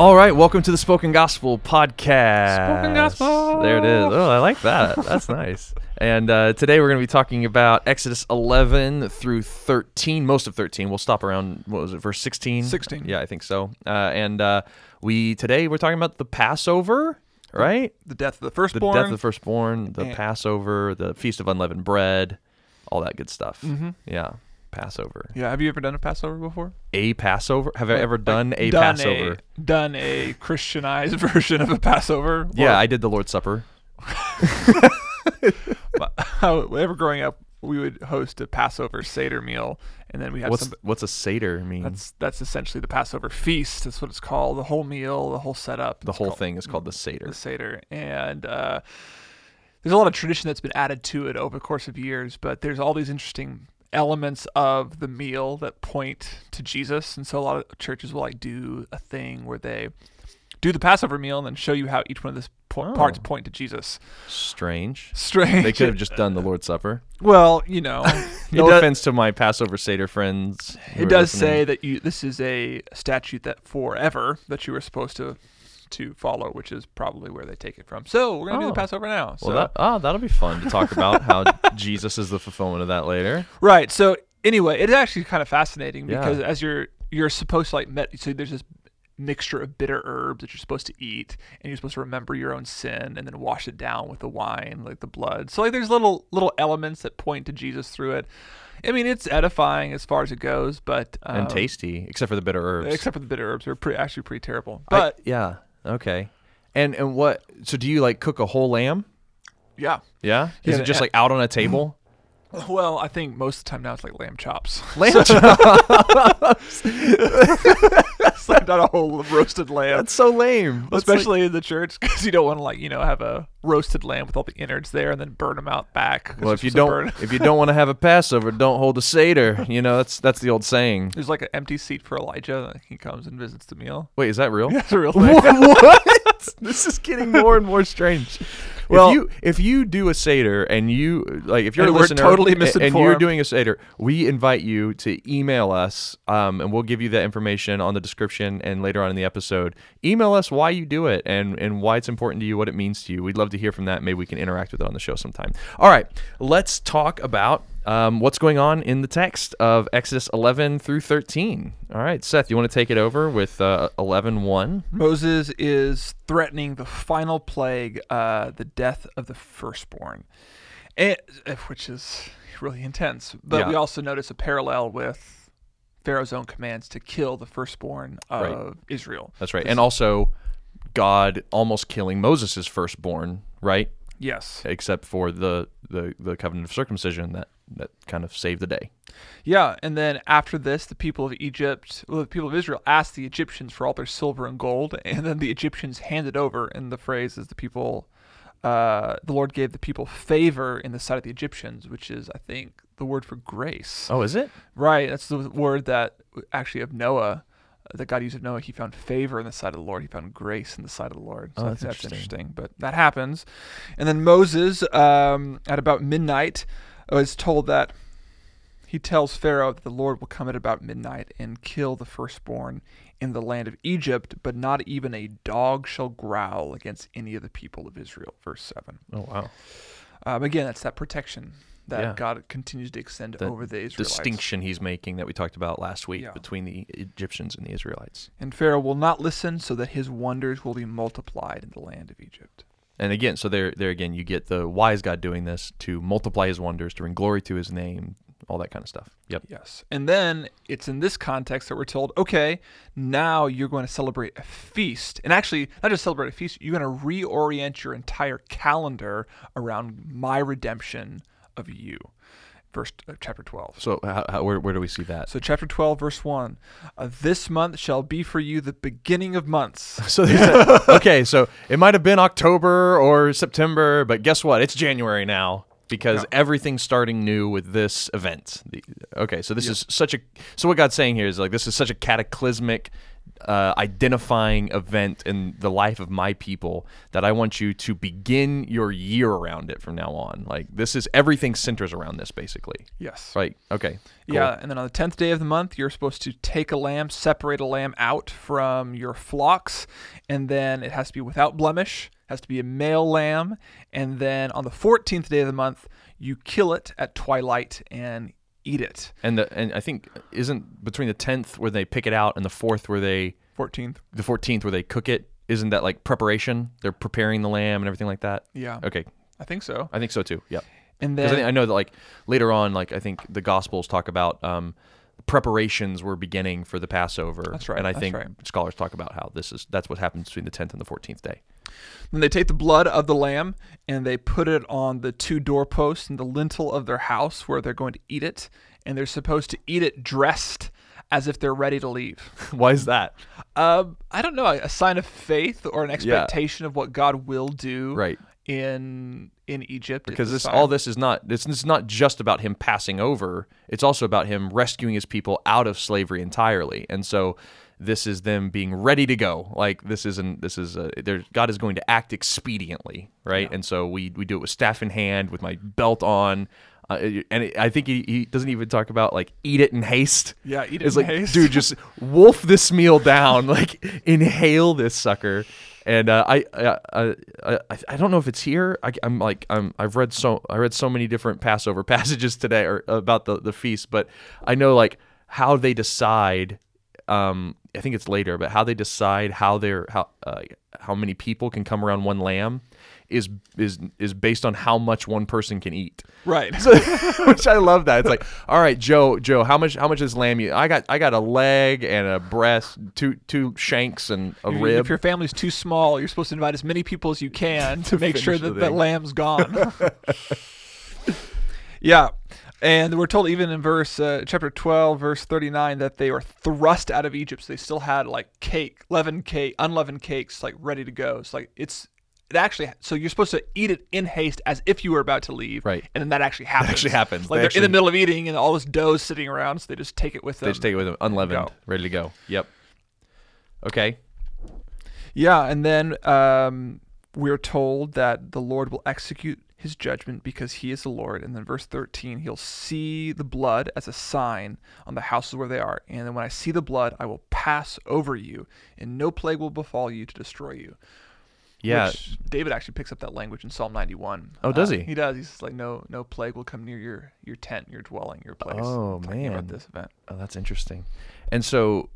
All right, welcome to the Spoken Gospel podcast. Spoken Gospel. There it is. Oh, I like that. That's nice. And uh, today we're going to be talking about Exodus 11 through 13, most of 13. We'll stop around what was it, verse 16? 16. Yeah, I think so. Uh, and uh, we today we're talking about the Passover, right? The death of the firstborn. The death of the firstborn, the And- Passover, the feast of unleavened bread, all that good stuff. Mhm. Yeah, Passover. Yeah, have you ever done a Passover before? A Passover? Have I ever done a done Passover? A, done a Christianized version of a Passover? Yeah, I did the Lord's Supper. Whenever growing up, we would host a Passover Seder meal, and then we have What's some. what's a seder mean? That's that's essentially the Passover feast. That's what it's called. The whole meal, the whole setup. the whole called thing is called the seder. the Seder, and uh, there's a lot of tradition that's been added to it over the course of years. But there's all these interesting elements of the meal that point to Jesus, and so a lot of churches will like do a thing where they do the Passover meal and then show you how each one of the po- Oh. parts point to Jesus. Strange. Strange. They could have just done the Lord's Supper. well, you know, No does, offense to my Passover seder friends. it does listening. say that you this is a statute that forever that you were supposed to to follow, which is probably where they take it from. So we're gonna do Oh. the Passover now. So Well, that, oh, that'll be fun to talk about how Jesus is the fulfillment of that later. Right. So anyway, it's actually kind of fascinating Yeah. because as you're you're supposed to like met so there's this mixture of bitter herbs that you're supposed to eat and you're supposed to remember your own sin and then wash it down with the wine like the blood so like there's little little elements that point to jesus through it i mean it's edifying as far as it goes but um, and tasty, except for the bitter herbs. except for the bitter herbs they're pretty actually pretty terrible I- but yeah, okay. And and what? So do you like cook a whole lamb? yeah Yeah. Is Yeah, it just yeah. like out on a table? well i think most of the time now it's like lamb chops Lamb chops. it's like not a whole roasted lamb That's so lame. That's like- especially in the church because you don't want to like you know have a roasted lamb with all the innards there and then burn them out back. well, if you don't burn- if you don't want to have a Passover, don't hold a seder. You know that's that's the old saying. there's like an empty seat for elijah he comes and visits the meal Wait, is that real? that's a real thing what? this is getting more and more strange. Well- if you if you do a seder and you like if you're a listener totally a- and you're doing a seder, we invite you to email us, um, and we'll give you that information on the description and later on in the episode. Email us why you do it and and why it's important to you, what it means to you. We'd love to hear from that. Maybe we can interact with it on the show sometime. All right, let's talk about um, what's going on in the text of Exodus 11 through 13. All right, Seth, you want to take it over with uh, 11 1? moses is threatening the final plague uh, the death of the firstborn and, uh, which is really intense but Yeah. we also notice a parallel with pharaoh's own commands to kill the firstborn of Right. israel That's right. And also, God almost killing Moses' firstborn, right? yes Except for the, the, the covenant of circumcision that, that kind of saved the day. Yeah, and then after this, the people of Egypt, well, the people of Israel asked the Egyptians for all their silver and gold, and then the Egyptians handed over. And the phrase is the people, uh, the Lord gave the people favor in the sight of the Egyptians, which is, I think, the word for grace. Oh, is it? Right, that's the word that actually of Noah, that God used of Noah. He found favor in the sight of the Lord. He found grace in the sight of the Lord. So Oh, I that's think that's interesting. interesting. But that happens, and then Moses, um, at about midnight, was told that he tells Pharaoh that the Lord will come at about midnight and kill the firstborn in the land of Egypt, but not even a dog shall growl against any of the people of Israel. Verse 7. Oh, wow. Um, again, that's that protection that Yeah. God continues to extend The over the Israelites. Distinction he's making that we talked about last week Yeah. between the Egyptians and the Israelites. And Pharaoh will not listen, so that his wonders will be multiplied in the land of Egypt. And again, so there, there again, you get the wise God doing this to multiply his wonders, to bring glory to his name, all that kind of stuff. Yep. Yes. And then it's in this context that we're told, okay, now you're going to celebrate a feast. And actually, not just celebrate a feast, you're going to reorient your entire calendar around my redemption of you. Verse uh, chapter 12. So how, how, where where do we see that? So chapter 12 verse 1. Uh, this month shall be for you the beginning of months. So they said, okay, so it might have been October or September, but guess what? It's January now because everything's starting new with this event. The- Okay, so this is such a so what God's saying here is like this is such a cataclysmic uh, identifying event in the life of my people that I want you to begin your year around it from now on. Like this is everything centers around this basically. Yes. Right. Okay. cool. Yeah, and then on the tenth day of the month, you're supposed to take a lamb, separate a lamb out from your flocks, and then it has to be without blemish. Has to be a male lamb, and then on the fourteenth day of the month, you kill it at twilight and eat it. And the and I think isn't between the 10th where they pick it out and the 4th where they Fourteenth. the 14th where they cook it isn't that like preparation? They're preparing the lamb and everything like that? Yeah, okay. I think so. i think so too. Yep. And because I, then think- I know that like later on like i think the gospels talk about um preparations were beginning for the passover. That's right, and i think right. scholars talk about how this is that's what happens between the 10th and the 14th day Then they take the blood of the lamb and they put it on the two doorposts and the lintel of their house where they're going to eat it. And they're supposed to eat it dressed as if they're ready to leave. why is that Um, I don't know, a sign of faith or an expectation of what God will do right in in Egypt. Because this all this is not this, this is not just about him passing over it's also about him rescuing his people out of slavery entirely and so this is them being ready to go like this isn't this is a, there god is going to act expediently right and so we we do it with staff in hand with my belt on uh, and it, i think he, he doesn't even talk about like eat it in haste Yeah, eat it it's in like haste. dude just wolf this meal down like inhale this sucker and uh, I, I, I I I don't know if it's here. I, I'm like I'm I've read so I read so many different Passover passages today or about the the feast, but I know like how they decide. Um, I think it's later, but how they decide how they're how uh, how many people can come around one lamb is is is based on how much one person can eat. right. Which I love that. It's like, all right, Joe, Joe, how much how much is lamb you I got I got a leg and a breast, two two shanks and a If- rib. If your family's too small, you're supposed to invite as many people as you can to, make sure that the that lamb's gone. yeah. And we're told even in verse uh, chapter 12 verse 39 that they were thrust out of Egypt. So they still had like cake, leavened cake, unleavened cakes like ready to go. It's like it's it actually so you're supposed to eat it in haste as if you were about to leave. Right. And then that actually happens. actually happens. Like They they're in the middle of eating and all this dough's sitting around, so they just take it with them. they just take it with them, unleavened, go. ready to go. Yep. Okay. Yeah, and then um, we're told that the Lord will execute his judgment because he is the Lord. And then verse 13, he'll see the blood as a sign on the houses where they are. And then when I see the blood, I will pass over you, and no plague will befall you to destroy you. Yeah. Which David actually picks up that language in Psalm 91. Oh, does Uh, he? He does. He's like, no, no plague will come near your your tent, your dwelling, your place. Oh, man. about this event. Oh, that's interesting. And so,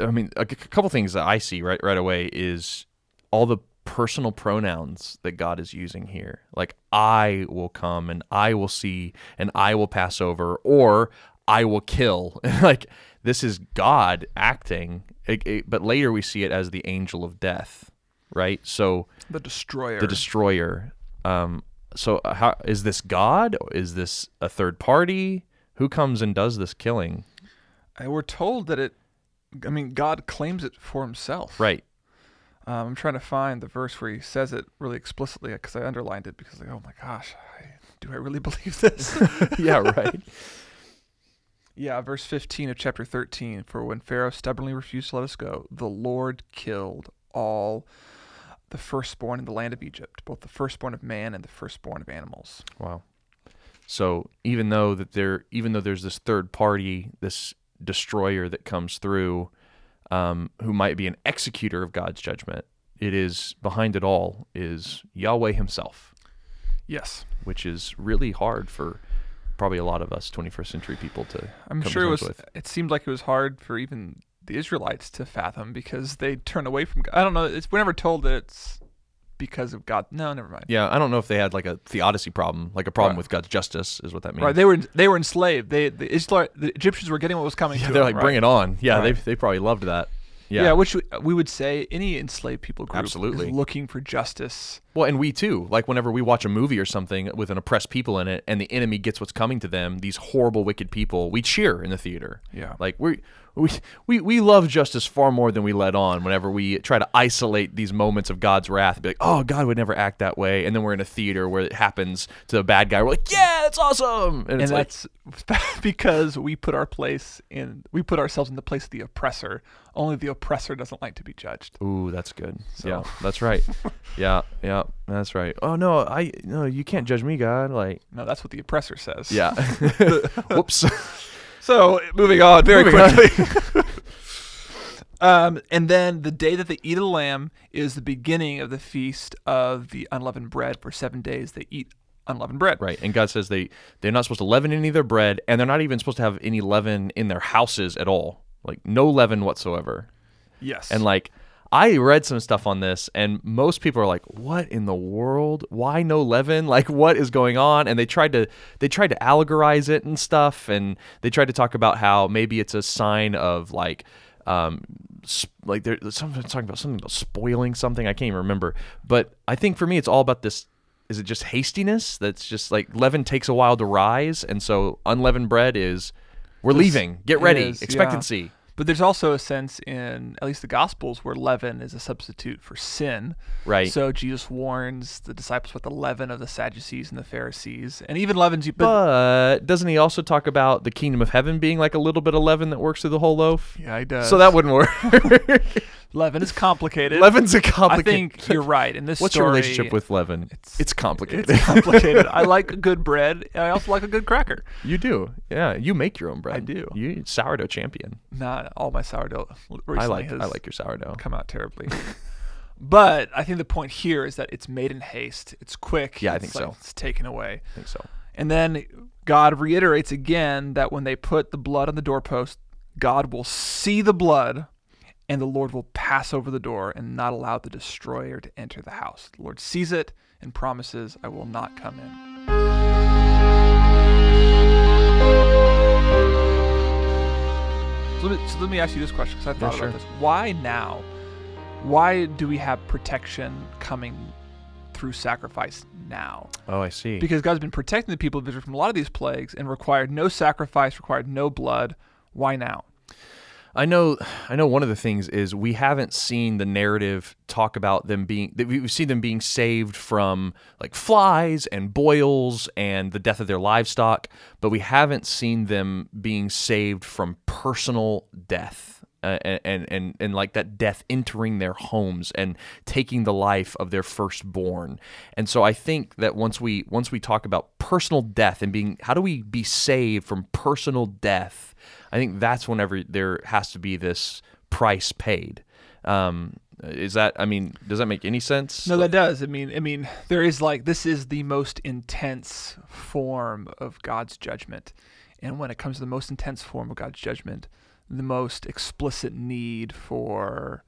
I mean, a, couple things that I see right right away is all the personal pronouns that God is using here. Like, I will come and I will see and I will pass over, or I will kill. like, this is God acting. It- it- but later we see it as the angel of death, right? So, The destroyer. the destroyer. Um, so, uh, how is this God? Is this a third party? Who comes and does this killing? and we're told that it. I mean, God claims it for himself. Right. Um, I'm trying to find the verse where he says it really explicitly because I underlined it because like, oh my gosh, I, do I really believe this? yeah, right. yeah, verse 15 of chapter 13. For when Pharaoh stubbornly refused to let us go, the Lord killed all the firstborn in the land of Egypt, both the firstborn of man and the firstborn of animals. Wow. So even though that there, even though there's this third party, this destroyer that comes through, um, who might be an executor of God's judgment, it is behind it all is Yahweh Himself, Yes, which is really hard for probably a lot of us 21st century people to. I'm sure it was. with. It seemed like it was hard for even the Israelites to fathom because they turn away from. God. I don't know. It's we're never told that it's because of God. No, never mind. Yeah, I don't know if they had like a theodicy problem, like a problem Right. with God's justice, is what that means. Right, they were they were enslaved. They the the Egyptians were getting what was coming yeah, they're them. like, right? bring it on. Yeah, Right. they they probably loved that. Yeah. Yeah, which we- we would say any enslaved people group Absolutely. is looking for justice Well, and we too. Like whenever we watch a movie or something with an oppressed people in it, and the enemy gets what's coming to them, these horrible, wicked people, we cheer in the theater. Yeah. Like we we we we love justice far more than we let on. Whenever we try to isolate these moments of God's wrath, be like, oh, God would never act that way, and then we're in a theater where it happens to a bad guy. We're like, yeah, that's awesome, and, and it's like, that's because we put our place in we put ourselves in the place of the oppressor only the oppressor doesn't like to be judged Ooh, that's good. So- Yeah, that's right. yeah, yeah, that's right. Oh no, I no, you can't judge me, God. Like, no that's what the oppressor says yeah. Whoops. so moving on very Moving on. quickly um, and then the day that they eat a lamb is the beginning of the feast of the unleavened bread for seven days they eat unleavened bread Right, and God says they they're not supposed to leaven any of their bread, and they're not even supposed to have any leaven in their houses at all. Like no leaven whatsoever. yes And like I read some stuff on this, and most people are like, "What in the world? Why no leaven? Like, what is going on?" And they tried to they tried to allegorize it and stuff, and they tried to talk about how maybe it's a sign of like, um, sp- like they're something talking about something about spoiling something. I can't even remember. But I think for me, it's all about this. Is it just hastiness? That's just like leaven takes a while to rise, and so unleavened bread is. We're leaving. Get ready. is, yeah. But there's also a sense in at least the Gospels where leaven is a substitute for sin. Right. So Jesus warns the disciples about the leaven of the Sadducees and the Pharisees, and even leavens you. But, But doesn't he also talk about the kingdom of heaven being like a little bit of leaven that works through the whole loaf? yeah, he does. So that wouldn't work. leaven is complicated. Leaven's a complicated. I think you're right. In this What's story, your relationship with leaven? it's- It's, complicated. It's complicated. I like a good bread. and I also like a good cracker. you do, yeah. You make your own bread. I do. You sourdough champion. Not all my sourdough I like. I like your sourdough. come out terribly. but I think the point here is that it's made in haste. It's quick. Yeah, I think like so. It's taken away. I think so. And then God reiterates again that when they put the blood on the doorpost, God will see the blood and the Lord will pass over the door and not allow the destroyer to enter the house. The Lord sees it and promises, I will not come in. So let me, so let me ask you this question because I thought sure. about this. Why now? Why do we have protection coming through sacrifice now? Oh, I see. Because God's been protecting the people of Israel from a lot of these plagues and required no sacrifice, required no blood. Why now? I know. I know. One of the things is we haven't seen the narrative talk about them being. that We've seen them being saved from like flies and boils and the death of their livestock, but we haven't seen them being saved from personal death. Uh, and, and and and like that death entering their homes and taking the life of their firstborn and so i think that once we once we talk about personal death and being how do we be saved from personal death I think that's whenever there has to be this price paid. Um, is that? I mean, does that make any sense? No, that does. I mean, I mean, there is like this is the most intense form of God's judgment, and when it comes to the most intense form of God's judgment, the most explicit need for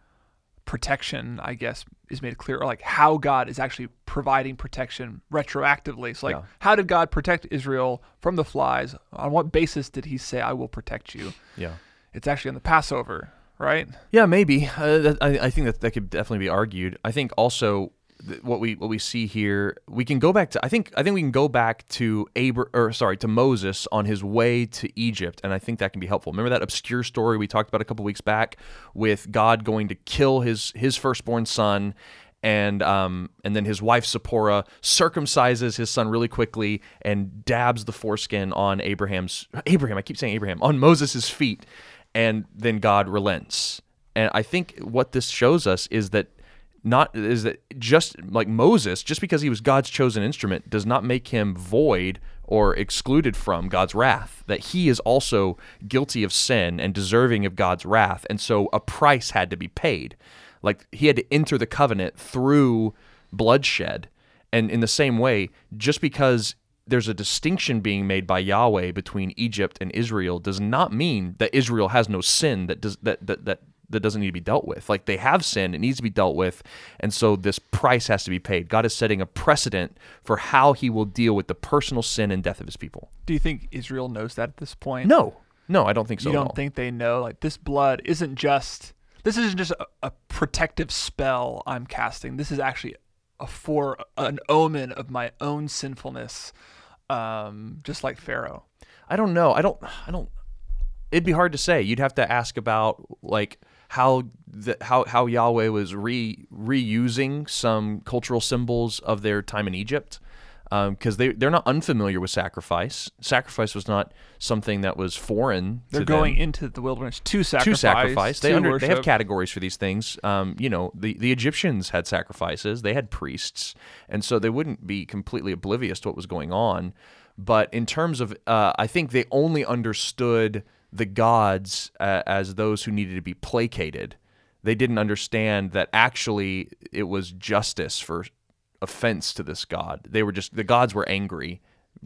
protection, I guess, is made clear, or like how God is actually providing protection retroactively. So, like, Yeah. how did God protect Israel from the flies? On what basis did He say, "I will protect you"? yeah. It's actually on the Passover, right? Yeah, maybe. Uh, that, I, I think that that could definitely be argued. I think also what we what we see here, we can go back to. I think I think we can go back to Abra- or sorry to Moses on his way to Egypt, and I think that can be helpful. Remember that obscure story we talked about a couple weeks back with God going to kill his his firstborn son. And um, and then his wife Zipporah circumcises his son really quickly and dabs the foreskin on Abraham's Abraham. I keep saying Abraham on Moses' feet, and then God relents. And I think what this shows us is that not is that just like Moses, just because he was God's chosen instrument, does not make him void or excluded from God's wrath. That he is also guilty of sin and deserving of God's wrath, and so a price had to be paid. Like he had to enter the covenant through bloodshed. And in the same way, just because there's a distinction being made by Yahweh between Egypt and Israel does not mean that Israel has no sin that does that that that that doesn't need to be dealt with. Like they have sin, it needs to be dealt with, and so this price has to be paid. God is setting a precedent for how He will deal with the personal sin and death of His people. Do you think Israel knows that at this point? No, no, I don't think so. you don't think they know like this blood isn't just this isn't just a, a protective spell I'm casting. This is actually a fore an omen of my own sinfulness, um, just like Pharaoh. I don't know. I don't. I don't. It'd be hard to say. You'd have to ask about like how the, how how Yahweh was re reusing some cultural symbols of their time in Egypt because um, they they're not unfamiliar with sacrifice. Sacrifice was not something that was foreign. They're going them. into the wilderness to sacrifice. To sacrifice. They to under, they have categories for these things. Um, you know, the the Egyptians had sacrifices. They had priests, and so they wouldn't be completely oblivious to what was going on. But in terms of, uh, I think they only understood the gods uh, as those who needed to be placated. They didn't understand that actually it was justice for offense to this god. They were just the gods were angry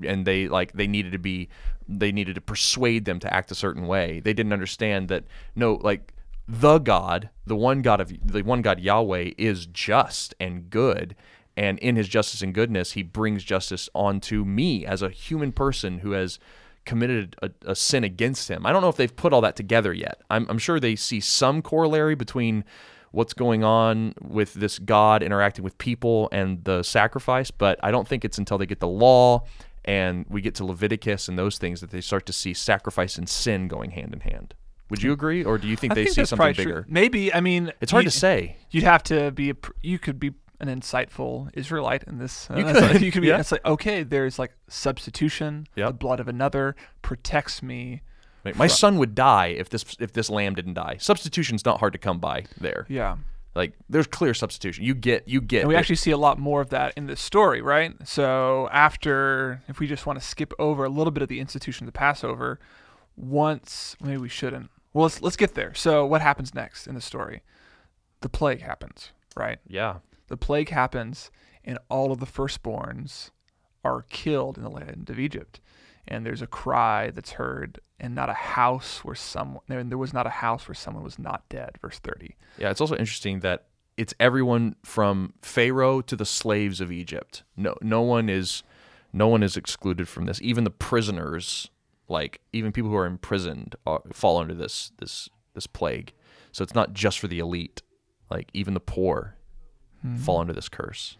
and they like they needed to be they needed to persuade them to act a certain way. They didn't understand that no like the God, the one God of the one God Yahweh is just and good and in his justice and goodness he brings justice onto me as a human person who has committed a, a, sin against him. I don't know if they've put all that together yet. I'm, I'm sure they see some corollary between what's going on with this God interacting with people and the sacrifice, but I don't think it's until they get the law and we get to Leviticus and those things that they start to see sacrifice and sin going hand in hand. Would you agree, or do you think I they think see something bigger? True. Maybe. I mean, It's hard to say. You'd have to be a. You could be an insightful Israelite in this. uh, You could, like- you could be. yeah. It's like okay, there's like substitution. Yep. The blood of another protects me. Like, my son would die if this if this lamb didn't die. Substitution's not hard to come by there. Yeah. Like there's clear substitution. You get you get. And we actually see a lot more of that in this story, right? So after, if we just want to skip over a little bit of the institution of the Passover, once maybe we shouldn't. Well, let's let's get there. So what happens next in the story? The plague happens, right? yeah. The plague happens, and all of the firstborns are killed in the land of Egypt. And there's a cry that's heard, and not a house where someone there, was not a house where someone was not dead. Verse thirty. Yeah, it's also interesting that it's everyone from Pharaoh to the slaves of Egypt. No, no one is, no one is excluded from this. Even the prisoners, like even people who are imprisoned, are, fall under this this this plague. So it's not just for the elite. Like even the poor fall under this curse.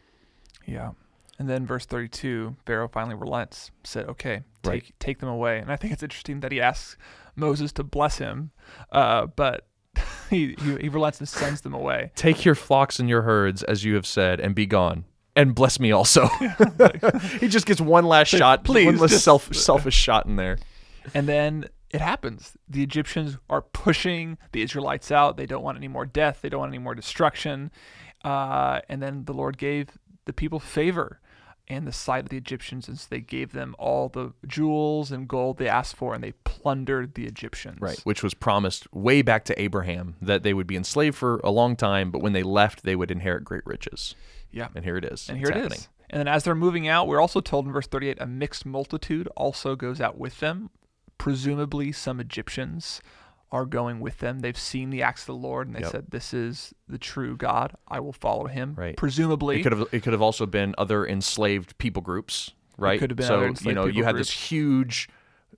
Yeah. And then verse 32, Pharaoh finally relents, said, okay, take, Right. take them away. And I think it's interesting that he asks Moses to bless him, uh, but he, he, he relents and sends them away. Take your flocks and your herds, as you have said, and be gone. And bless me also. he just gets one last shot, please, one last just- self, selfish shot in there. And then it happens. The Egyptians are pushing the Israelites out. They don't want any more death, they don't want any more destruction. Uh, and then the Lord gave the people favor in the sight of the Egyptians, and so they gave them all the jewels and gold they asked for, and they plundered the Egyptians. Right, which was promised way back to Abraham that they would be enslaved for a long time, but when they left, they would inherit great riches. Yeah. And here it is. And here it is. happening. And then as they're moving out, we're also told in verse 38 a mixed multitude also goes out with them. Presumably, some Egyptians are going with them. They've seen the acts of the Lord and they Yep. said, This is the true God. I will follow him. Right. Presumably, It could have it could have also been other enslaved people groups, right? It could have been so you know you had groups. this huge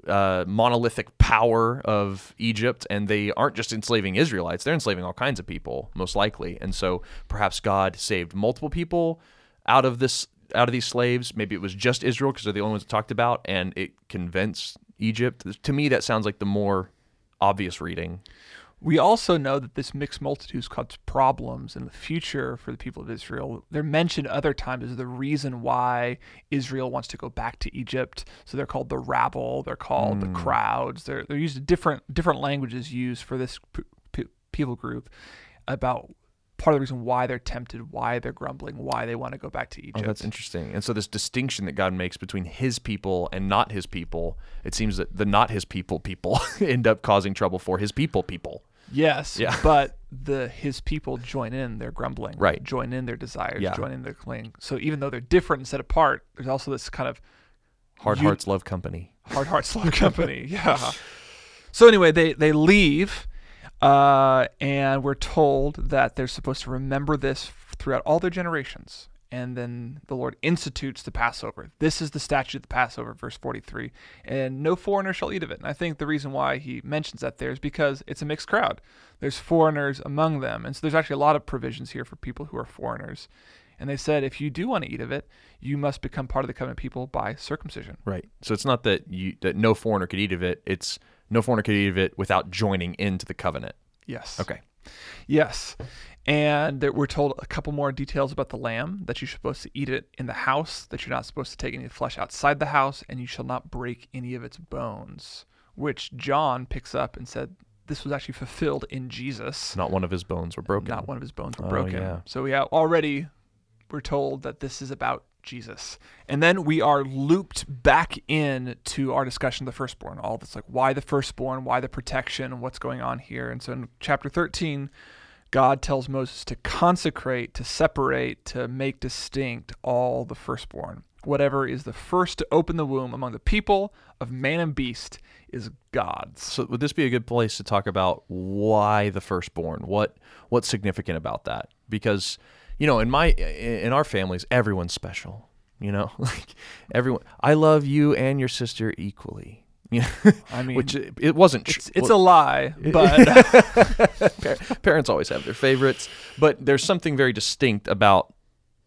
uh, monolithic power of Egypt, and they aren't just enslaving Israelites; they're enslaving all kinds of people, most likely. And so perhaps God saved multiple people out of this out of these slaves. Maybe it was just Israel because they're the only ones talked about, and it convinced Egypt. To me, that sounds like the more obvious reading. We also know that this mixed multitude causes problems in the future for the people of Israel. They're mentioned other times as the reason why Israel wants to go back to Egypt. So they're called the rabble. They're called the hmm. crowds. They're they're used different different languages used for this p- p- people group about part of the reason why they're tempted, why they're grumbling, why they want to go back to Egypt. Oh, that's interesting. And so this distinction that God makes between his people and not his people, it seems that the not his people people end up causing trouble for his people people. Yes, Yeah. but the his people join in their grumbling, Right. Join in their desires, Yeah. join in their clinging. So even though they're different and set apart, there's also this kind of Hard hearts love company. hard hearts love company. Yeah. So anyway, they they leave, uh, and we're told that they're supposed to remember this throughout all their generations. And then the Lord institutes the Passover. This is the statute of the Passover, verse 43. And no foreigner shall eat of it. And I think the reason why he mentions that there is because it's a mixed crowd. There's foreigners among them. And so there's actually a lot of provisions here for people who are foreigners. And they said, if you do want to eat of it, you must become part of the covenant people by circumcision. Right. So it's not that you that no foreigner could eat of it. It's no foreigner could eat of it without joining into the covenant. Yes. Okay. Yes. And that we're told a couple more details about the lamb that you're supposed to eat it in the house, that you're not supposed to take any flesh outside the house, and you shall not break any of its bones, which John picks up and said this was actually fulfilled in Jesus. Not one of his bones were broken. Not one of his bones were Oh, broken. yeah. So we have already we're told that this is about Jesus. And then we are looped back in to our discussion of the firstborn. All this like why the firstborn, why the protection, what's going on here. And so in chapter 13, God tells Moses to consecrate, to separate, to make distinct all the firstborn. Whatever is the first to open the womb among the people of man and beast is God's. So would this be a good place to talk about why the firstborn? What what's significant about that? Because you know, in my in our families, everyone's special. You know, like everyone. I love you and your sister equally. You know, I mean, which it, it wasn't. tr- it's, it's well, a lie, but parents always have their favorites, but there's something very distinct about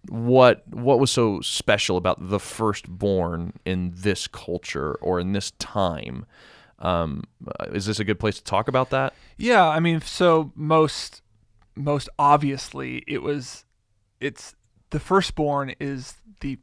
what what was so special about the firstborn in this culture or in this time. Um, uh, is this a good place to talk about that? Yeah, I mean, so most most obviously it was it's the firstborn is the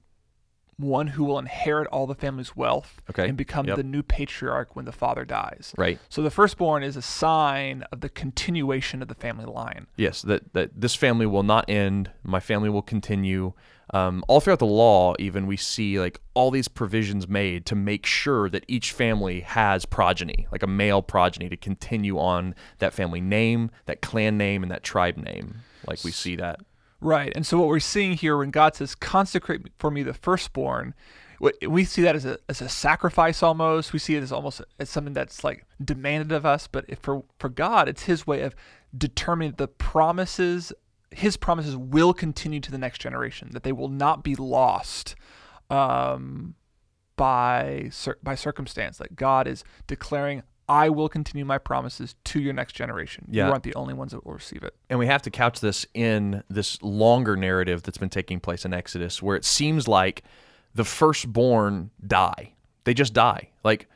one who will inherit all the family's wealth Okay, and become yep. the new patriarch when the father dies. Right. So the firstborn is a sign of the continuation of the family line. Yes, that, that this family will not end. My family will continue. Um, all throughout the law, even we see like all these provisions made to make sure that each family has progeny, like a male progeny, to continue on that family name, that clan name, and that tribe name. Like we see that. Right. And so what we're seeing here when God says consecrate for me the firstborn, we see that as a as a sacrifice almost. We see it as almost as something that's like demanded of us, but for for God, it's his way of determining the promises his promises will continue to the next generation, that they will not be lost um, by by circumstance. That God is declaring, "I will continue my promises to your next generation. Yeah. You aren't the only ones that will receive it." And we have to couch this in this longer narrative that's been taking place in Exodus, where it seems like the firstborn die. They just die. Like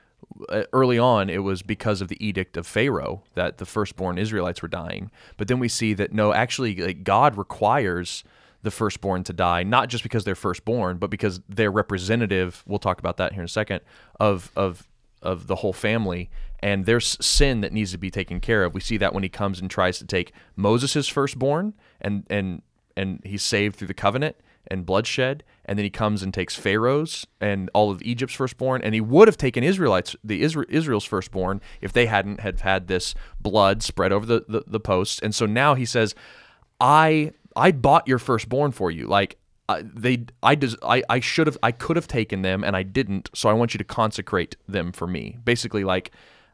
uh, early on, it was because of the edict of Pharaoh that the firstborn Israelites were dying. But then we see that no, actually, like God requires the firstborn to die, not just because they're firstborn, but because they're representative. We'll talk about that here in a second. Of of of the whole family and there's sin that needs to be taken care of. We see that when he comes and tries to take Moses' firstborn and and and he's saved through the covenant and bloodshed and then he comes and takes Pharaoh's and all of Egypt's firstborn and he would have taken Israelites the Isra- Israel's firstborn if they hadn't had had this blood spread over the, the the posts and so now he says I I bought your firstborn for you like they I des- I I should have I could have taken them and I didn't so I want you to consecrate them for me basically like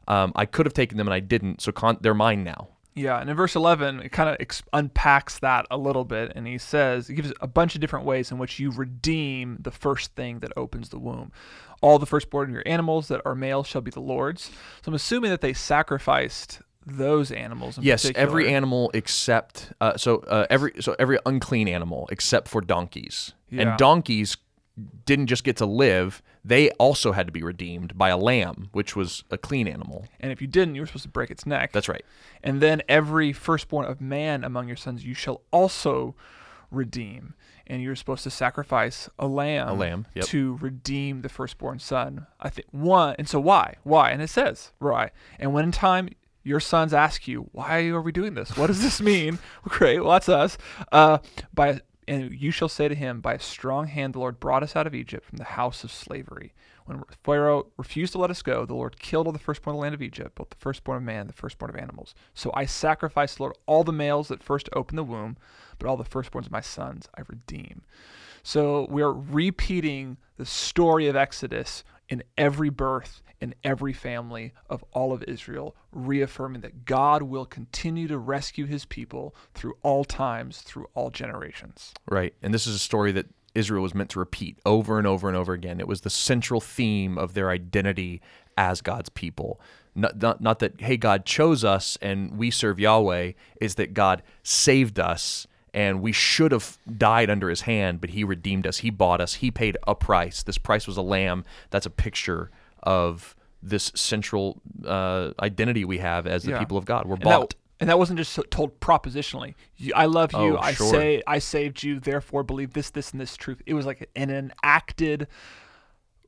um, I could have taken them and I didn't so con- they're mine now Yeah, and in verse 11, it kind of ex- unpacks that a little bit, and he says, he gives a bunch of different ways in which you redeem the first thing that opens the womb. All the firstborn of your animals that are male shall be the Lord's. So I'm assuming that they sacrificed those animals. In yes every animal except uh, so uh, every so every unclean animal except for donkeys Yeah. and donkeys didn't just get to live they also had to be redeemed by a lamb which was a clean animal And if you didn't, you were supposed to break its neck. that's right And then every firstborn of man among your sons you shall also redeem. And you're supposed to sacrifice a lamb, A lamb, yep. to redeem the firstborn son. I think one. And so why? Why? And it says right. And when in time your sons ask you, why are we doing this? What does this mean? Great. Well, that's us. Uh, by and you shall say to him, By a strong hand the Lord brought us out of Egypt from the house of slavery. When Pharaoh refused to let us go, the Lord killed all the firstborn of the land of Egypt, both the firstborn of man and the firstborn of animals. So I sacrifice, the Lord, all the males that first open the womb, but all the firstborns of my sons I redeem. So we're repeating the story of Exodus in every birth, in every family of all of Israel, reaffirming that God will continue to rescue his people through all times, through all generations. Right. And this is a story that Israel was meant to repeat over and over and over again. It was the central theme of their identity as God's people. Not, not, not that, hey, God chose us and we serve Yahweh, is that God saved us and we should have died under his hand, but he redeemed us. He bought us. He paid a price. This price was a lamb. That's a picture of this central uh, identity we have as the Yeah. people of God. We're And bought. that, and that wasn't just told propositionally. You, I love you. Oh, I sure. say I saved you. Therefore, believe this, this, and this truth. It was like an enacted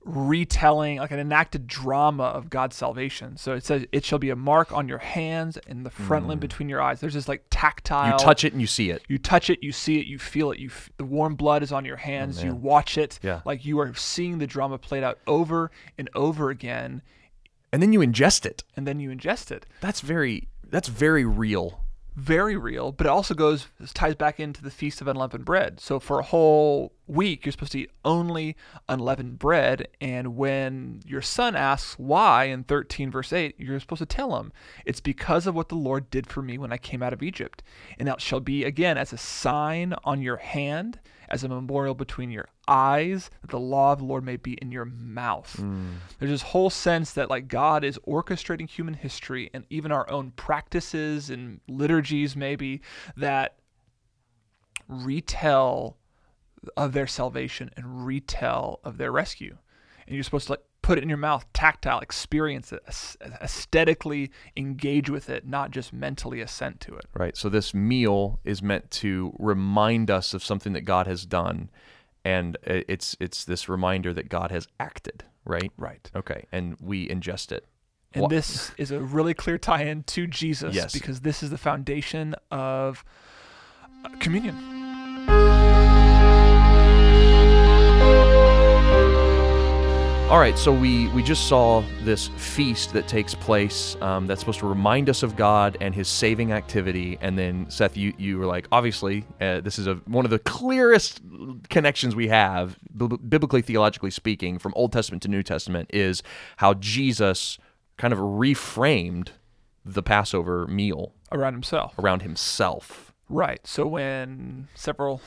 retelling, like an enacted drama of God's salvation. So it says, "It shall be a mark on your hands and the frontlet between your eyes." There's this like tactile. Mm. you touch it and you see it. You touch it, you see it, you feel it. You f- the warm blood is on your hands. you Oh, man. watch it. Yeah. Like you are seeing the drama played out over and over again, And then you ingest it. and then you ingest it. That's very that's very real. very real, but it also goes ties back into the feast of unleavened bread. So for a whole week, you're supposed to eat only unleavened bread, and when your son asks why in 13 verse 8, you're supposed to tell him it's because of what the Lord did for me when I came out of Egypt, and that shall be again as a sign on your hand, as a memorial between your eyes, that the law of the Lord may be in your mouth. Mm. There's this whole sense that like God is orchestrating human history and even our own practices and liturgies maybe that retell of their salvation and retell of their rescue. And you're supposed to like put it in your mouth, tactile, experience it, aesthetically engage with it, not just mentally assent to it. Right. So this meal is meant to remind us of something that God has done, and it's it's this reminder that God has acted. Right. Right. Okay. And we ingest it. And Wha- this is a really clear tie-in to Jesus Yes. because this is the foundation of uh, communion. All right, so we we just saw this feast that takes place um, that's supposed to remind us of God and His saving activity. And then Seth, you you were like, obviously, uh, this is a one of the clearest connections we have, bib- biblically theologically speaking, from Old Testament to New Testament, is how Jesus kind of reframed the Passover meal around himself. around Himself Right. So when several,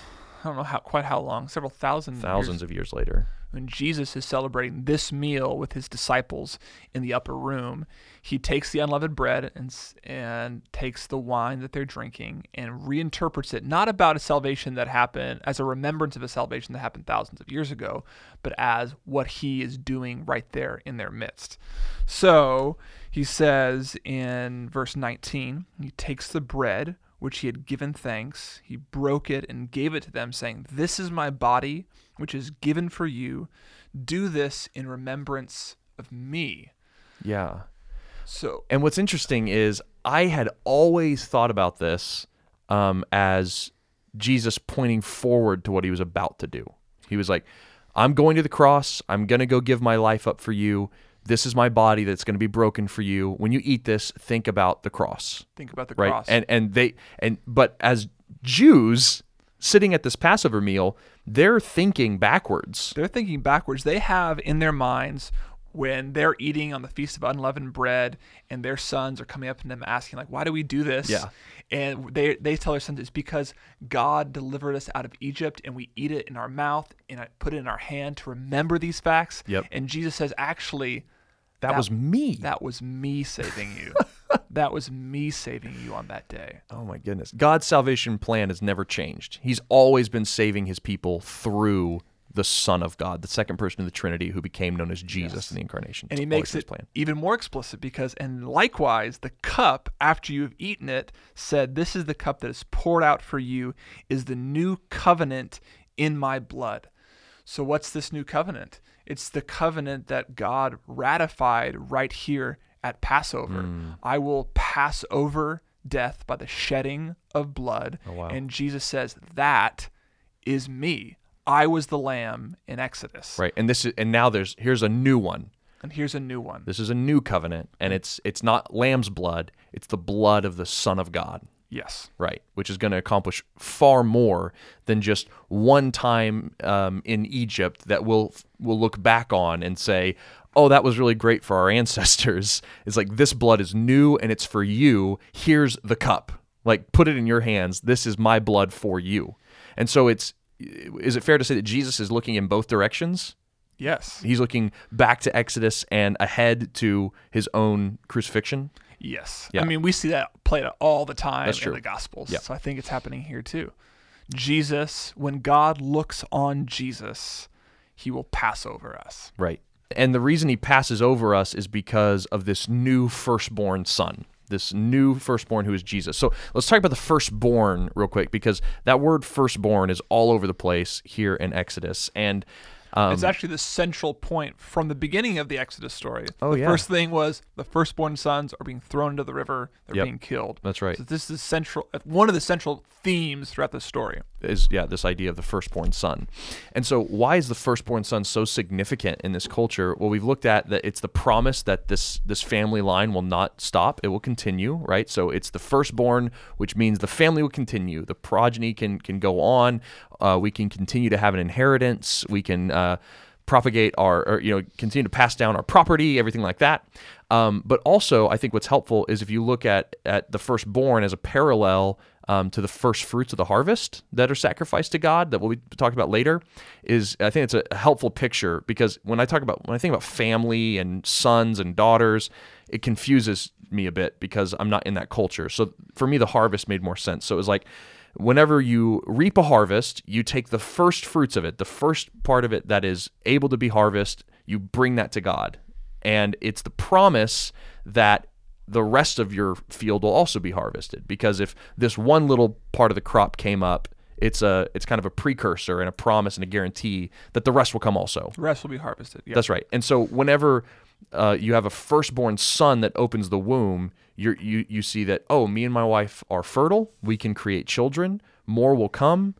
I don't know how quite how long, several thousand thousands years, of years later. When Jesus is celebrating this meal with his disciples in the upper room, he takes the unleavened bread and and takes the wine that they're drinking and reinterprets it not about a salvation that happened as a remembrance of a salvation that happened thousands of years ago, but as what he is doing right there in their midst. So he says in verse 19, he takes the bread which he had given thanks, he broke it and gave it to them, saying, This is my body, which is given for you. Do this in remembrance of me. Yeah. So, And what's interesting is I had always thought about this um, as Jesus pointing forward to what he was about to do. He was like, I'm going to the cross. I'm going to go give my life up for you. This is my body that's going to be broken for you. When you eat this, think about the cross, think about the right? cross. And and they and but as Jews sitting at this Passover meal, they're thinking backwards. they're thinking backwards. They have in their minds when they're eating on the feast of unleavened bread and their sons are coming up to them asking like why do we do this Yeah. and they they tell their sons it's because god delivered us out of egypt and we eat it in our mouth and I put it in our hand to remember these facts Yep. and jesus says actually That, That- was me. that was me saving you that was me saving you on that day Oh my goodness. God's salvation plan has never changed. He's always been saving his people through the Son of God, the second person of the Trinity who became known as Jesus in the incarnation. and he makes it plan. even more explicit because and likewise the cup after you have eaten it said this is the cup that is poured out for you is the new covenant in my blood so what's this new covenant it's the covenant that god ratified right here at passover Hmm. i will pass over death by the shedding of blood Oh, wow. and jesus says that is me i was the lamb in exodus Right. And this is and now there's here's a new one. and here's a new one This is a new covenant and it's it's not lamb's blood, it's the blood of the Son of God. Yes Right, which is going to accomplish far more than just one time um, in Egypt that we'll we'll look back on and say, "Oh, that was really great for our ancestors." It's like this blood is new and it's for you. Here's the cup. Like put it in your hands. This is my blood for you. And so it's is it fair to say that Jesus is looking in both directions? yes He's looking back to Exodus and ahead to his own crucifixion. Yes. Yeah. I mean, we see that played out all the time That's in true. the Gospels. Yeah. So I think it's happening here too. Jesus, when God looks on Jesus, he will pass over us. Right. And the reason he passes over us is because of this new firstborn son, this new firstborn who is Jesus. So let's talk about the firstborn real quick because that word firstborn is all over the place here in Exodus. And um, it's actually the central point from the beginning of the Exodus story. Oh, the yeah. first thing was the firstborn sons are being thrown into the river, they're Yep. being killed. that's right. So this is central one of the central themes throughout the story. is yeah this idea of the firstborn son and so why is the firstborn son so significant in this culture well we've looked at that it's the promise that this this family line will not stop it will continue right so it's the firstborn which means the family will continue the progeny can can go on uh, we can continue to have an inheritance. We can uh, propagate our or you know continue to pass down our property everything like that. Um, but also i think what's helpful is if you look at at the firstborn as a parallel um, to the first fruits of the harvest that are sacrificed to god that we'll be talking about later is i think it's a helpful picture because when i talk about when i think about family and sons and daughters it confuses me a bit because i'm not in that culture. So for me the harvest made more sense. So it was like whenever you reap a harvest, you take the first fruits of it, the first part of it that is able to be harvested, you bring that to God. And it's the promise that the rest of your field will also be harvested because if this one little part of the crop came up, it's a it's kind of a precursor and a promise and a guarantee that the rest will come also. The rest will be harvested. Yeah. That's right. And so whenever uh, you have a firstborn son that opens the womb, you're, you you see that oh, me and my wife are fertile. We can create children. More will come.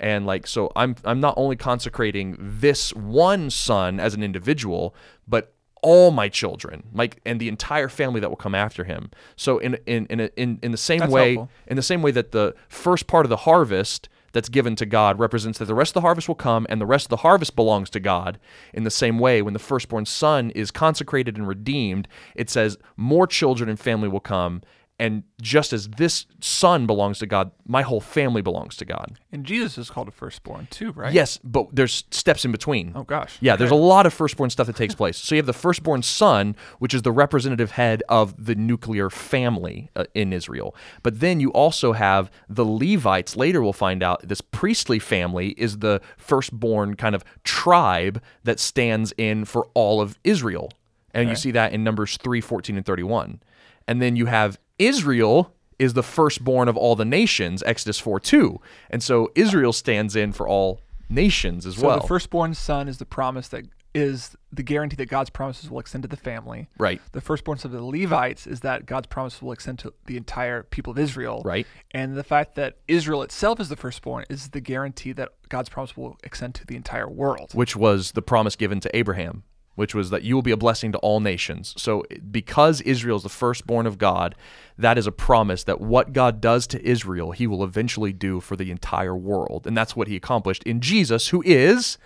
And like so, I'm I'm not only consecrating this one son as an individual, but all my children, like and the entire family that will come after him. So in in in a- in, in the same That's way, helpful. in the same way that the first part of the harvest that's given to God represents that the rest of the harvest will come and the rest of the harvest belongs to God. In the same way, when the firstborn son is consecrated and redeemed, it says more children and family will come. And just as this son belongs to God, my whole family belongs to God. And Jesus is called a firstborn too, right? Yes, but there's steps in between. Oh gosh. Yeah, there's a lot of firstborn stuff that takes place. So you have the firstborn son, which is the representative head of the nuclear family uh, in Israel. But then you also have the Levites. Later we'll find out this priestly family is the firstborn kind of tribe that stands in for all of Israel. And you see that in Numbers 3, 14, and 31. And then you have Israel is the firstborn of all the nations, Exodus 4, 2. And so Israel stands in for all nations as well. So well. the firstborn son is the promise that is the guarantee that God's promises will extend to the family. right. The firstborn son of the Levites is that God's promise will extend to the entire people of Israel. Right. And the fact that Israel itself is the firstborn is the guarantee that God's promise will extend to the entire world. which was the promise given to Abraham, which was that you will be a blessing to all nations. So, because Israel is the firstborn of God, that is a promise that what God does to Israel, he will eventually do for the entire world. And that's what he accomplished in Jesus, who is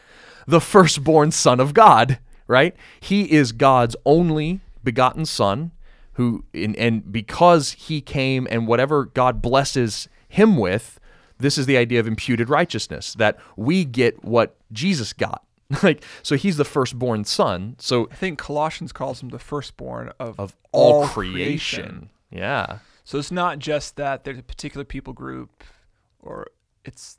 the firstborn Son of God, right? He is God's only begotten Son. Who and, and because he came and whatever God blesses him with, this is the idea of imputed righteousness that we get what Jesus got. like so he's the firstborn son. So I think Colossians calls him the firstborn of, of all, creation. creation. Yeah. So it's not just that there's a particular people group or it's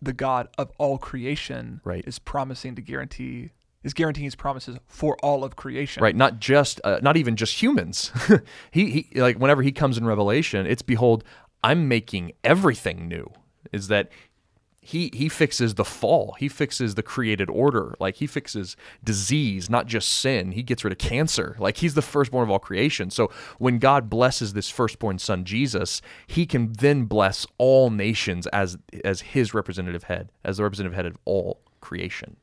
the God of all creation Right. is promising to guarantee is guaranteeing his promises for all of creation. Right, not just uh, not even just humans. he, he like whenever he comes in Revelation, it's behold, I'm making everything new. Is that he he fixes the fall. He fixes the created order. Like he fixes disease, not just sin. He gets rid of cancer. Like he's the firstborn of all creation. So when God blesses this firstborn son Jesus, he can then bless all nations as as his representative head, as the representative head of all creation.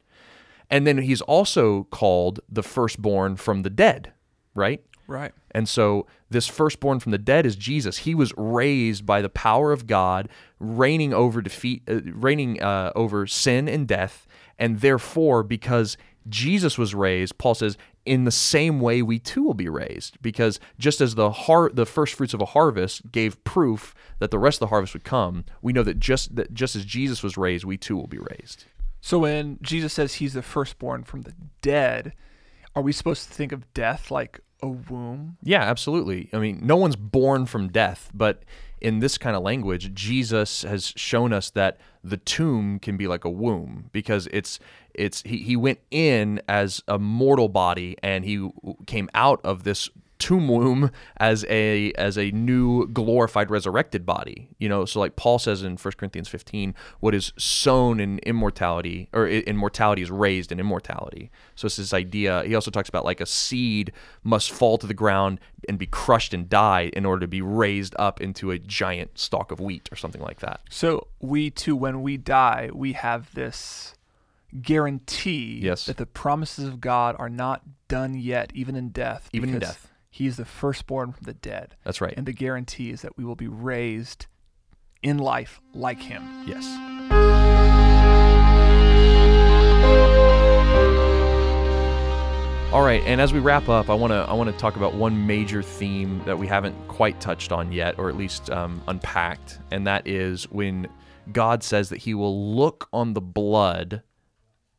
And then he's also called the firstborn from the dead, right? Right. And so this firstborn from the dead is Jesus. He was raised by the power of God, reigning over defeat, uh, reigning uh, over sin and death, and therefore, because Jesus was raised, Paul says, in the same way we too will be raised. Because just as the har- the first fruits of a harvest gave proof that the rest of the harvest would come, we know that just that just as Jesus was raised, we too will be raised. So when Jesus says he's the firstborn from the dead, are we supposed to think of death like a womb? Yeah, absolutely. I mean, no one's born from death, but in this kind of language, Jesus has shown us that the tomb can be like a womb because it's it's he, he went in as a mortal body and he came out of this tomb womb as a as a new glorified resurrected body you know so like paul says in 1 corinthians 15 what is sown in immortality or in mortality is raised in immortality so it's this idea he also talks about like a seed must fall to the ground and be crushed and die in order to be raised up into a giant stalk of wheat or something like that So we too, when we die, we have this guarantee Yes. that the promises of God are not done yet, even in death. Even in death. He is the firstborn from the dead. that's right And the guarantee is that we will be raised in life like him. yes All right, and as we wrap up, I want to I want to talk about one major theme that we haven't quite touched on yet, or at least um, unpacked, and that is when God says that He will look on the blood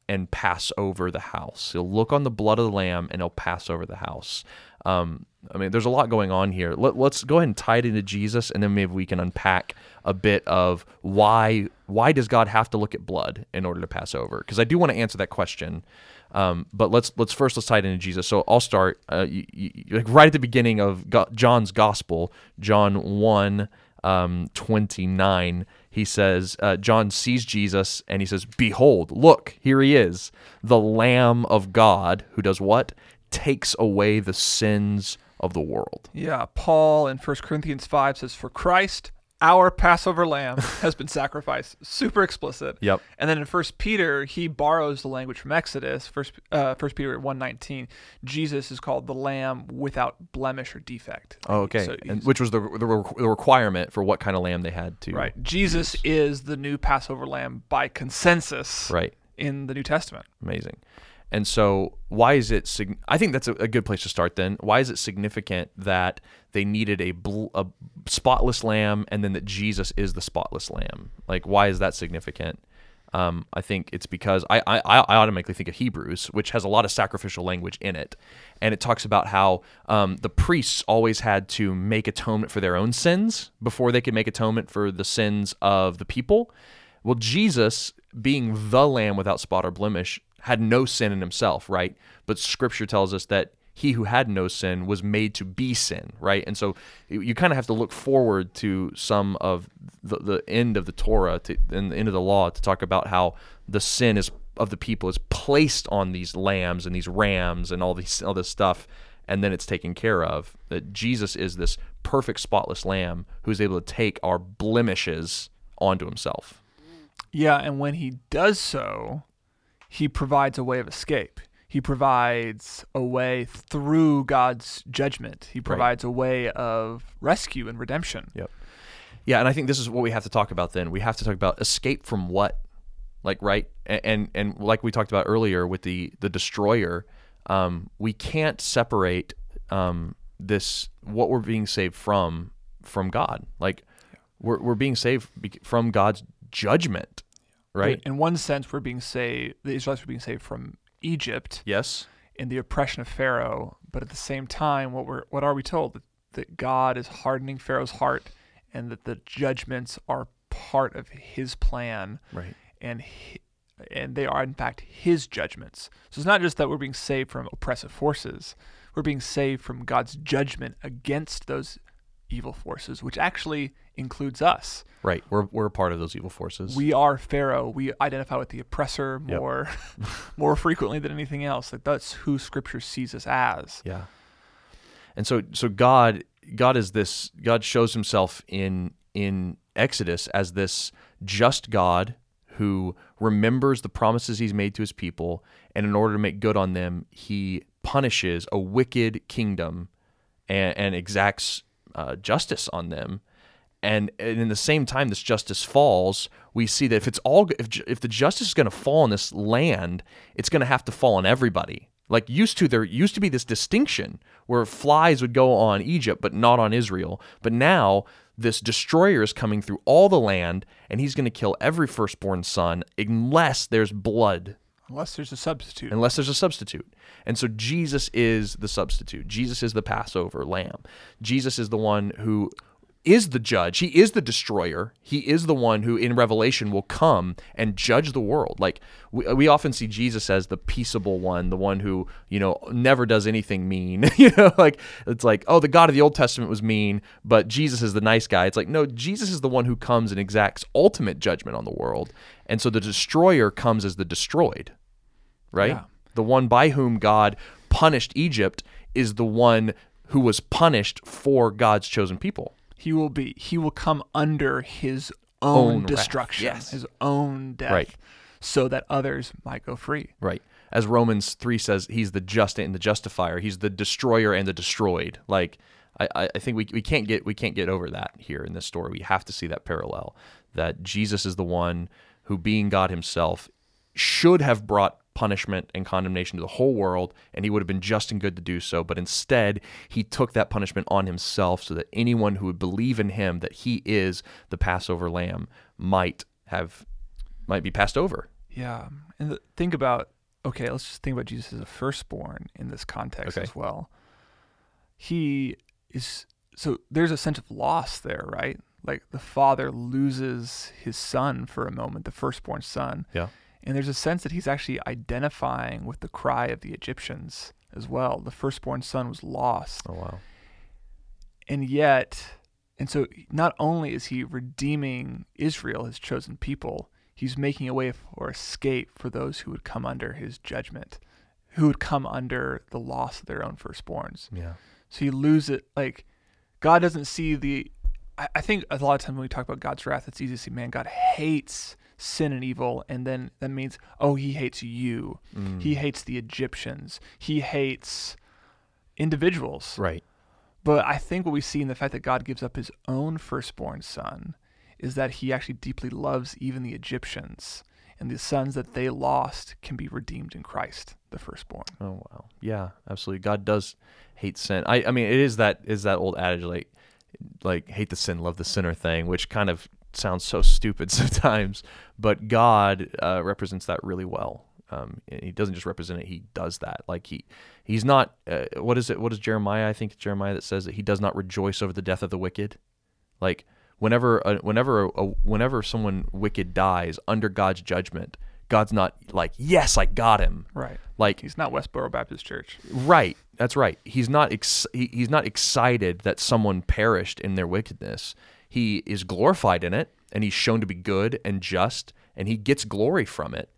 and pass over the house. He'll look on the blood of the lamb and he'll pass over the house. Um, I mean, there's a lot going on here. Let, let's go ahead and tie it into Jesus, and then maybe we can unpack a bit of why why does God have to look at blood in order to pass over? Because I do want to answer that question. Um, but let's let's first let's tie it into Jesus. So I'll start uh, you, you, like right at the beginning of John's Gospel, John one um, 29, he says, uh, John sees Jesus and he says, Behold, look, here he is, the Lamb of God who does what? Takes away the sins of the world. Yeah, Paul in 1 Corinthians 5 says, For Christ, our Passover lamb, has been sacrificed. Super explicit. Yep. And then in 1 Peter, he borrows the language from Exodus. First, uh, 1 Peter 1.19, Jesus is called the lamb without blemish or defect. Oh, okay. So and, which was the, the, the requirement for what kind of lamb they had to. right. Jesus is the new Passover lamb by consensus Right. in the New Testament. Amazing. And so, why is it? Sig- I think that's a, a good place to start. Then, why is it significant that they needed a, bl- a spotless lamb, and then that Jesus is the spotless lamb? Like, why is that significant? Um, I think it's because I, I I automatically think of Hebrews, which has a lot of sacrificial language in it, and it talks about how um, the priests always had to make atonement for their own sins before they could make atonement for the sins of the people. Well, Jesus, being the lamb without spot or blemish, had no sin in himself, right? But scripture tells us that he who had no sin was made to be sin, right? And so you- kind of have to look forward to some of the, the end of the Torah to, and the end of the law to talk about how the sin is of the people is placed on these lambs and these rams and all these all this stuff and then it's taken care of that Jesus is this perfect spotless lamb who's able to take our blemishes onto himself. Yeah, and when he does so, he provides a way of escape. He provides a way through God's judgment. He provides a way of rescue and redemption. Yep. Yeah, and I think this is what we have to talk about then. We have to talk about escape from what? Like right? And and, and like we talked about earlier with the the destroyer, um, we can't separate um, this what we're being saved from from God. Like we're we're being saved from God's judgment, right? In one sense, we're being saved. The Israelites were being saved from Egypt Yes. in the oppression of Pharaoh. But at the same time, what we're what are we told that, that God is hardening Pharaoh's heart, and that the judgments are part of His plan. Right. and and they are in fact his judgments. So it's not just that we're being saved from oppressive forces; we're being saved from God's judgment against those evil forces, which actually includes us. Right. We're we're a part of those evil forces. We are Pharaoh. We identify with the oppressor Yep. more more frequently than anything else. Like that's who Scripture sees us as. Yeah. And so so God God is this God shows himself in in Exodus as this just God who remembers the promises he's made to his people and in order to make good on them he punishes a wicked kingdom and, and exacts uh, justice on them and, and in the same time this justice falls we see that if it's all if, if the justice is going to fall on this land it's going to have to fall on everybody like used to there used to be this distinction where flies would go on egypt but not on israel but now this destroyer is coming through all the land and he's going to kill every firstborn son unless there's blood Unless there's a substitute. unless there's a substitute. And so Jesus is the substitute. Jesus is the Passover lamb. Jesus is the one who is the judge. He is the destroyer. He is the one who in Revelation will come and judge the world. Like we, we often see Jesus as the peaceable one, the one who, you know, never does anything mean. you know, like it's like, oh, the God of the Old Testament was mean, but Jesus is the nice guy. It's like, no, Jesus is the one who comes and exacts ultimate judgment on the world. And so the destroyer comes as the destroyed right? Yeah. The one by whom God punished Egypt is the one who was punished for God's chosen people. He will be he will come under his own, Own destruction, yes. his own death, Right. so that others might go free. Right. As Romans 3 says, he's the just and the justifier. He's the destroyer and the destroyed. Like I, I I think we, we can't get we can't get over that here in this story. We have to see that parallel. That Jesus is the one who, being God himself, should have brought punishment and condemnation to the whole world, and he would have been just and good to do so. But instead, he took that punishment on himself so that anyone who would believe in him that he is the Passover lamb might have might be passed over. Yeah, and the, think about okay, let's just think about Jesus as a firstborn in this context Okay. as well. He is so there's a sense of loss there, right? Like the father loses his son for a moment, the firstborn son, Yeah. And there's a sense that he's actually identifying with the cry of the Egyptians as well. The firstborn son was lost, Oh wow. and yet, and so not only is he redeeming Israel, his chosen people, he's making a way for escape for those who would come under his judgment, who would come under the loss of their own firstborns. Yeah. So you lose it. Like God doesn't see the. I, I think a lot of times when we talk about God's wrath, it's easy to see, man, God hates sin and evil, and then that means, oh, He hates you. Mm. He hates the Egyptians. He hates individuals. Right. But I think what we see in the fact that God gives up His own firstborn son is that He actually deeply loves even the Egyptians, and the sons that they lost can be redeemed in Christ, the firstborn. Oh wow. Yeah, absolutely. God does hate sin. I, I mean it is that is that old adage like like hate the sin, love the sinner thing, which kind of sounds so stupid sometimes, but God uh, represents that really well. Um, he doesn't just represent it; he does that. Like he, he's not. Uh, what is it? What is Jeremiah? I think Jeremiah that says that he does not rejoice over the death of the wicked. Like whenever, uh, whenever, uh, whenever someone wicked dies under God's judgment, God's not like, yes, I got him. Right. Like He's not Westboro Baptist Church. Right. That's right. He's not ex- he, he's not excited that someone perished in their wickedness. He is glorified in it, and he's shown to be good and just, and he gets glory from it.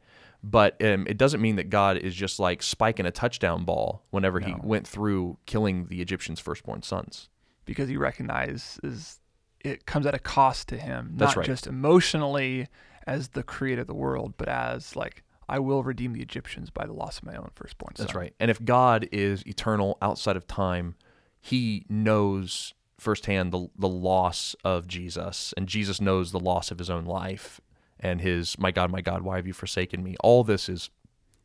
But um, it doesn't mean that God is just like spiking a touchdown ball whenever he went through killing the Egyptians' firstborn sons. because he recognizes it comes at a cost to him, That's not right. just emotionally as the creator of the world, but as like I will redeem the Egyptians by the loss of my own firstborn son. That's right. And if God is eternal outside of time, he knows firsthand the the loss of Jesus, and Jesus knows the loss of his own life and his my God, my God, why have you forsaken me? All this is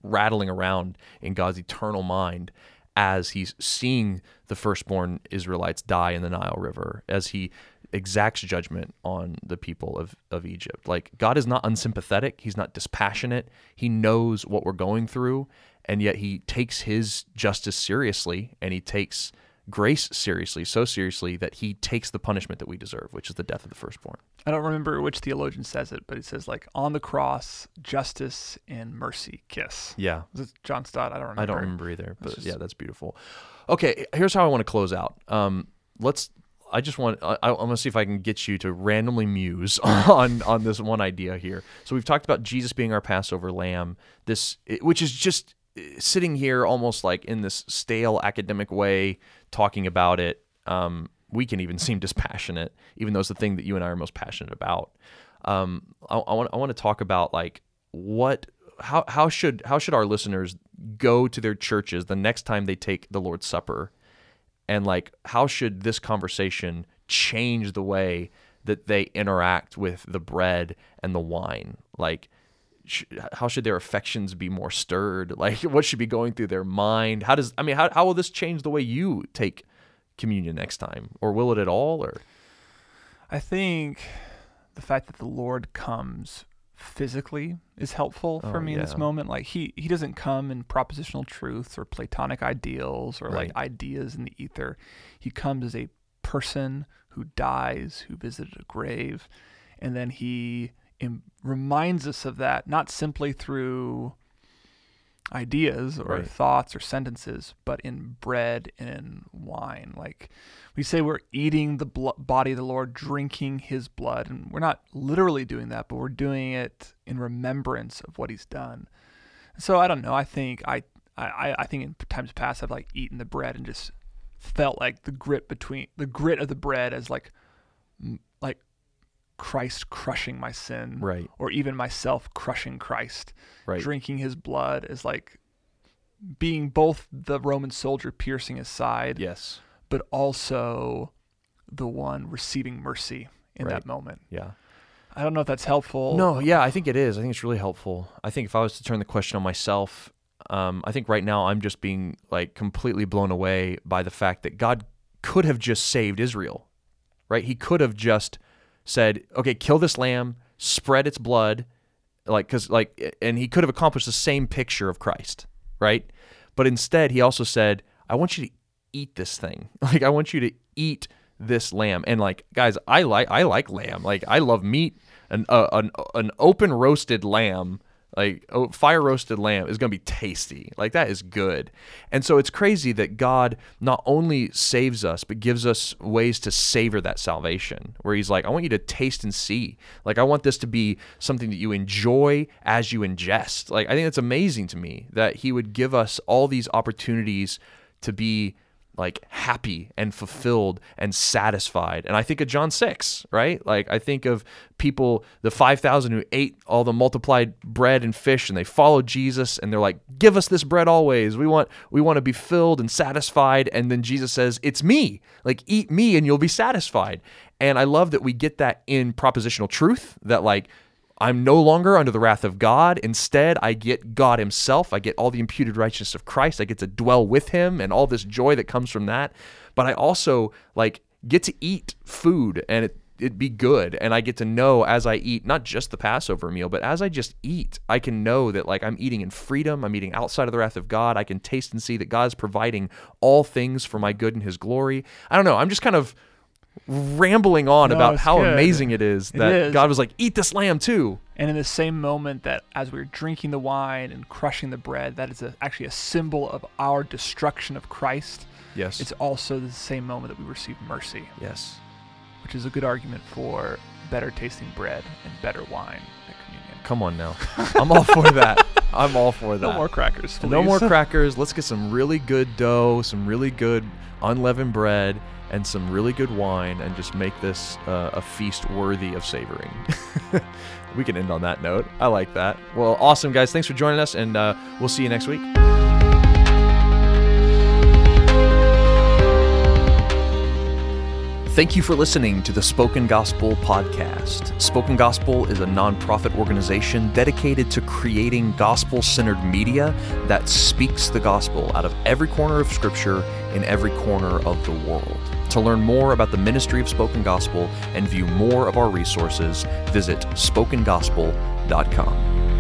rattling around in God's eternal mind as he's seeing the firstborn Israelites die in the Nile River, as he exacts judgment on the people of, of Egypt. Like, God is not unsympathetic, he's not dispassionate, he knows what we're going through, and yet he takes his justice seriously and he takes grace seriously, so seriously that he takes the punishment that we deserve, which is the death of the firstborn. I don't remember which theologian says it, but it says like on the cross, justice and mercy kiss. Yeah. Is it John Stott? I don't remember. I don't remember either, but just- yeah, that's beautiful. Okay, here's how I want to close out. Um, let's. I just want. I, I'm gonna see if I can get you to randomly muse on on this one idea here. So we've talked about Jesus being our Passover lamb. This, which is just sitting here almost like in this stale academic way, talking about it. Um, we can even seem dispassionate, even though it's the thing that you and I are most passionate about. Um, I, I want I want to talk about like what how how should how should our listeners go to their churches the next time they take the Lord's Supper, and like how should this conversation change the way that they interact with the bread and the wine? Like, sh- how should their affections be more stirred? Like, what should be going through their mind? How does I mean how how will this change the way you take communion next time, or will it at all? Or I think the fact that the Lord comes physically is helpful for Oh, me in this moment. Like he he doesn't come in propositional truths or platonic ideals or like ideas in the ether. He comes as a person who dies, who visited a grave, and then he reminds us of that not simply through ideas or Right. thoughts or sentences, but in bread and in wine. Like we say, we're eating the blo- body of the Lord, drinking His blood, and we're not literally doing that, but we're doing it in remembrance of what He's done. So I don't know. I think I, I, I think in times past I've like eaten the bread and just felt like the grit between the grit of the bread as like, Christ crushing my sin, Right. or even myself crushing Christ Right. drinking his blood is like being both the Roman soldier piercing his side, Yes. but also the one receiving mercy in Right. that moment. Yeah. I don't know if that's helpful. No, yeah, I think it is. I think it's really helpful. I think if I was to turn the question on myself, um, I think right now I'm just being like completely blown away by the fact that God could have just saved Israel, right? He could have just said, "Okay, kill this lamb, spread its blood," like because like, and he could have accomplished the same picture of Christ, right? But instead, he also said, "I want you to eat this thing. Like, I want you to eat." this lamb and like guys i like i like lamb like i love meat an uh, an, an open roasted lamb like oh, fire roasted lamb is going to be tasty. Like that is good. And so it's crazy that god not only saves us but gives us ways to savor that salvation where he's like i want you to taste and see. Like i want this to be something that you enjoy as you ingest. Like i think it's amazing to me that he would give us all these opportunities to be like happy and fulfilled and satisfied. And I think of John 6, right? Like I think of people, the 5,000 who ate all the multiplied bread and fish and they followed Jesus and they're like, "Give us this bread always. We want we want to be filled and satisfied." And then Jesus says, "It's me. Like eat me and you'll be satisfied." And I love that we get that in propositional truth that like I'm no longer under the wrath of God. Instead, I get God Himself. I get all the imputed righteousness of Christ. I get to dwell with Him and all this joy that comes from that. But I also like get to eat food and it it be good and I get to know as I eat not just the Passover meal but as I just eat I can know that like I'm eating in freedom I'm eating outside of the wrath of God I can taste and see that God's providing all things for my good and his glory I don't know I'm just kind of rambling on No, about how good. amazing it is that that is. God was like eat this lamb too And in the same moment that as we we're drinking the wine and crushing the bread, that is a, actually a symbol of our destruction of Christ. yes It's also the same moment that we receive mercy, yes which is a good argument for better tasting bread and better wine at communion. Come on now. I'm all for that. I'm all for that. No more crackers, please. No more crackers. Let's get some really good dough, some really good unleavened bread, and some really good wine, and just make this uh, a feast worthy of savoring. we can end on that note. I like that. Well, awesome, guys. Thanks for joining us, and uh, we'll see you next week. Thank you for listening to the Spoken Gospel podcast. Spoken Gospel is a nonprofit organization dedicated to creating gospel centered media that speaks the gospel out of every corner of Scripture in every corner of the world. To learn more about the ministry of Spoken Gospel and view more of our resources, visit spokengospel.com.